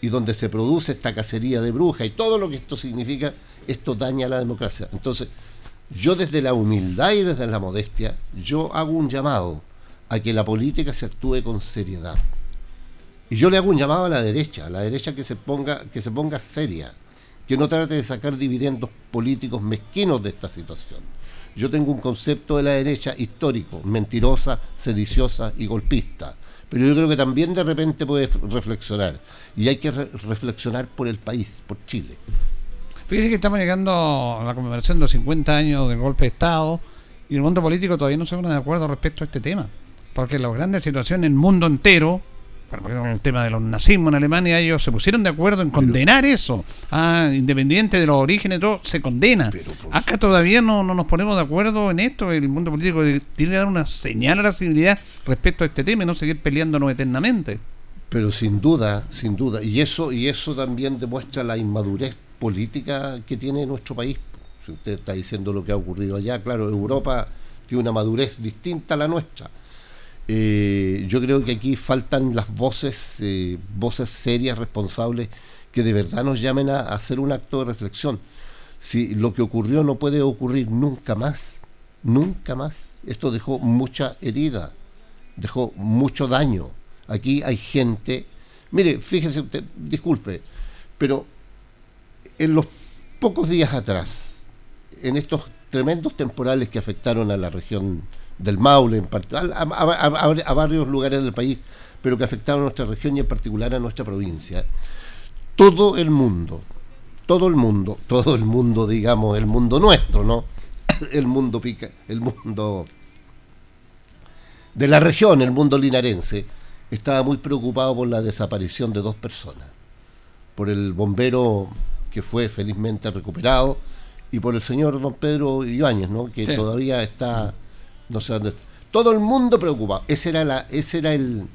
S18: y donde se produce esta cacería de brujas y todo lo que esto significa, esto daña a la democracia. Entonces, yo desde la humildad y desde la modestia, yo hago un llamado a que la política se actúe con seriedad. Y yo le hago un llamado a la derecha, a la derecha que se ponga, que se ponga seria, que no trate de sacar dividendos políticos mezquinos de esta situación. Yo tengo un concepto de la derecha histórico, mentirosa, sediciosa y golpista pero yo creo que también de repente puede reflexionar. Y hay que reflexionar por el país, por Chile.
S2: Fíjese que estamos llegando a la conmemoración de los 50 años del golpe de Estado y el mundo político todavía no se pone de acuerdo respecto a este tema. Porque las grandes situaciones en el mundo entero ejemplo, el tema de los nazismos en Alemania, ellos se pusieron de acuerdo en condenar eso. Ah, independiente de los orígenes, todo se condena. Acá todavía no, no, nos ponemos de acuerdo en esto. El mundo político tiene que dar una señal a la civilidad respecto a este tema y no seguir peleándonos eternamente.
S18: Pero sin duda, sin duda. Y eso, y eso también demuestra la inmadurez política que tiene nuestro país. Si usted está diciendo lo que ha ocurrido allá, claro, Europa tiene una madurez distinta a la nuestra eh, yo creo que aquí faltan las voces, eh, voces serias, responsables, que de verdad nos llamen a, hacer un acto de reflexión. Si lo que ocurrió no puede ocurrir nunca más, nunca más. Esto dejó mucha herida, dejó mucho daño. Aquí hay gente, mire, fíjese usted, disculpe, pero en los pocos días atrás, en estos tremendos temporales que afectaron a la región del Maule, en a, a, varios lugares del país, pero que afectaron a nuestra región y en particular a nuestra provincia. Todo el mundo, todo el mundo, *laughs* todo el mundo, digamos, el mundo nuestro, ¿no? *coughs* El mundo pica, el mundo de la región, el mundo linarense, estaba muy preocupado por la desaparición de dos personas. Por el bombero que fue felizmente recuperado y por el señor don Pedro Ibáñez, ¿no? que todavía está no sé dónde. Todo el mundo preocupado. Ese era la, ese era el,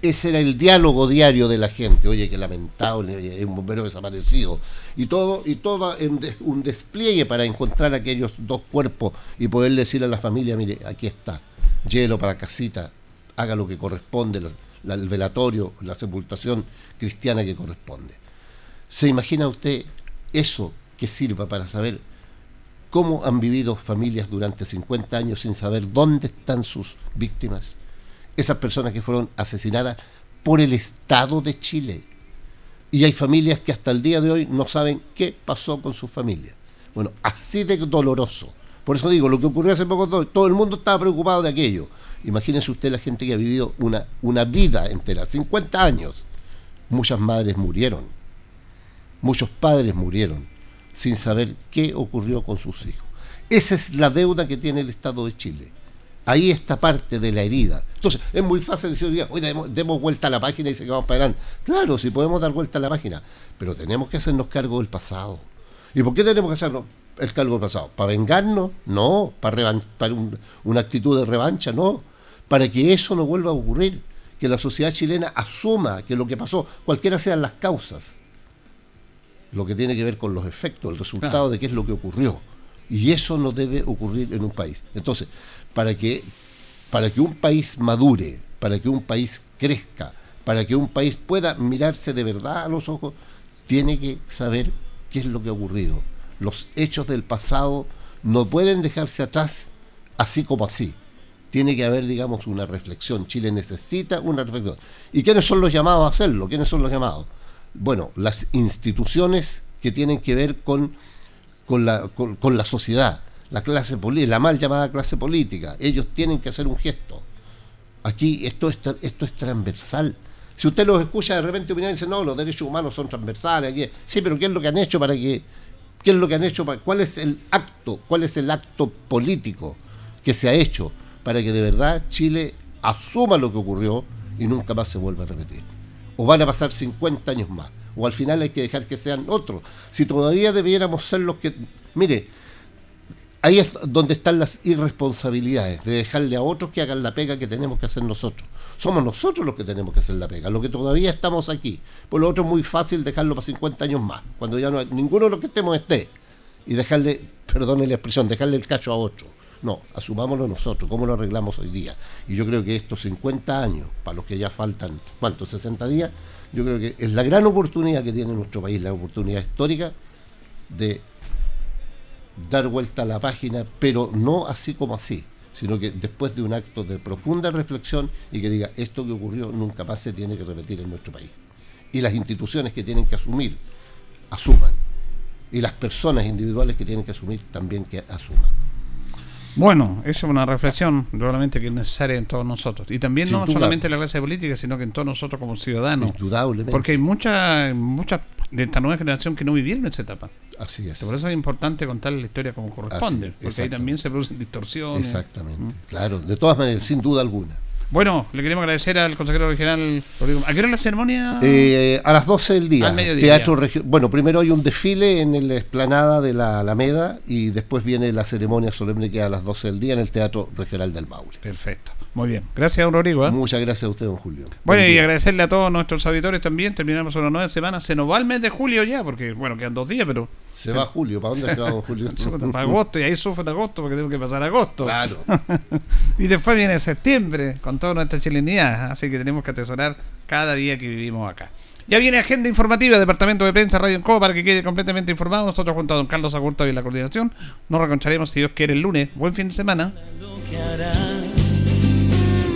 S18: ese era el diálogo diario de la gente. Oye, qué lamentable, es un bombero desaparecido. Y todo, y todo en un despliegue para encontrar aquellos dos cuerpos y poder decir a la familia, mire, aquí está, hielo para casita, haga lo que corresponde. el velatorio, la sepultación cristiana que corresponde. ¿Se imagina usted eso que sirva para saber cómo han vivido familias durante 50 años sin saber dónde están sus víctimas? Esas personas que fueron asesinadas por el Estado de Chile. Y hay familias que hasta el día de hoy no saben qué pasó con sus familias. Bueno, así de doloroso. Por eso digo, lo que ocurrió hace poco, todo, todo el mundo estaba preocupado de aquello. Imagínense usted la gente que ha vivido una, una vida entera, 50 años. Muchas madres murieron, muchos padres murieron, sin saber qué ocurrió con sus hijos. Esa es la deuda que tiene el Estado de Chile. Ahí está parte de la herida. Entonces, es muy fácil decir, oye, demos, demos vuelta a la página y se vamos para adelante. Claro, si podemos dar vuelta a la página, pero tenemos que hacernos cargo del pasado. ¿Y por qué tenemos que hacernos el cargo del pasado? ¿Para vengarnos? No. ¿Para, una actitud de revancha? No. Para que eso no vuelva a ocurrir. Que la sociedad chilena asuma que lo que pasó, cualquiera sean las causas, lo que tiene que ver con los efectos, el resultado
S2: Claro.
S18: de qué es lo que ocurrió. Y eso no debe ocurrir en un país. Entonces, para que, para que un país madure, para que un país crezca, para que un país pueda mirarse de verdad a los ojos, tiene que saber qué es lo que ha ocurrido. Los hechos del pasado no pueden dejarse atrás así como así. Tiene que haber, digamos, una reflexión. Chile necesita una reflexión. ¿Y quiénes son los llamados a hacerlo? ¿Quiénes son los llamados? Bueno, las instituciones que tienen que ver con, con, la, con, la sociedad, la clase política, la mal llamada clase política. Ellos tienen que hacer un gesto. Aquí esto es, esto es transversal. Si usted los escucha de repente opinar y dice, no, los derechos humanos son transversales. Sí, pero ¿qué es lo que han hecho para que... ¿Qué es lo que han hecho? Para, ¿Cuál es el acto? ¿Cuál es el acto político que se ha hecho para que de verdad Chile asuma lo que ocurrió y nunca más se vuelva a repetir? O van a pasar 50 años más. O al final hay que dejar que sean otros. Si todavía debiéramos ser los que... Mire, ahí es donde están las irresponsabilidades, de dejarle a otros que hagan la pega que tenemos que hacer nosotros. Somos nosotros los que tenemos que hacer la pega, los que todavía estamos aquí. Por lo otro es muy fácil dejarlo para 50 años más, cuando ya no hay- ninguno de los que estemos esté. Y dejarle, perdone la expresión, dejarle el cacho a otro. No, asumámoslo nosotros, ¿cómo lo arreglamos hoy día? Y yo creo que estos 50 años, para los que ya faltan, ¿cuántos? 60 días, yo creo que es la gran oportunidad que tiene nuestro país, la oportunidad histórica de dar vuelta a la página, pero no así como así, sino que después de un acto de profunda reflexión y que diga, esto que ocurrió nunca más se tiene que repetir en nuestro país. Y las instituciones que tienen que asumir, asuman. Y las personas individuales que tienen que asumir, también que asuman.
S2: Bueno, esa es una reflexión realmente que es necesaria en todos nosotros. Y también
S18: Sin
S2: no
S18: duda.
S2: solamente en la clase política, sino que en todos nosotros como ciudadanos.
S18: Indudablemente.
S2: Porque hay muchas muchas de esta nueva generación que no vivieron esa etapa.
S18: Así es.
S2: Por eso es importante contar la historia como corresponde.
S18: Así,
S2: porque ahí también se producen distorsiones.
S18: Exactamente. Claro, de todas maneras, sin duda alguna.
S2: Bueno, le queremos agradecer al consejero regional. Rodrigo- ¿A qué hora la ceremonia?
S18: Eh, a las 12 del día.
S2: Al mediodía.
S18: Teatro Bueno, primero hay un desfile en la explanada de la Alameda y después viene la ceremonia solemne que es a las 12 del día en el Teatro Regional del Maule.
S2: Perfecto. Muy bien. Gracias, don Rodrigo. ¿eh?
S18: Muchas gracias a usted, don Julio.
S2: Bueno,
S18: Buen
S2: y agradecerle a todos nuestros auditores también. Terminamos una nueva semana. Se nos va el mes de julio ya, porque, bueno, quedan dos días, pero.
S18: Se va julio. ¿Para dónde se va don Julio? *laughs*
S2: Para agosto, y ahí sufre agosto, porque tengo que pasar agosto.
S18: Claro. *laughs*
S2: y después viene septiembre, con toda nuestra chilenidad. Así que tenemos que atesorar cada día que vivimos acá. Ya viene agenda informativa, Departamento de Prensa, Radio en Co, para que quede completamente informado. Nosotros, junto a don Carlos Agurto y la coordinación, nos reconcharemos, si Dios quiere, el lunes. Buen fin de semana.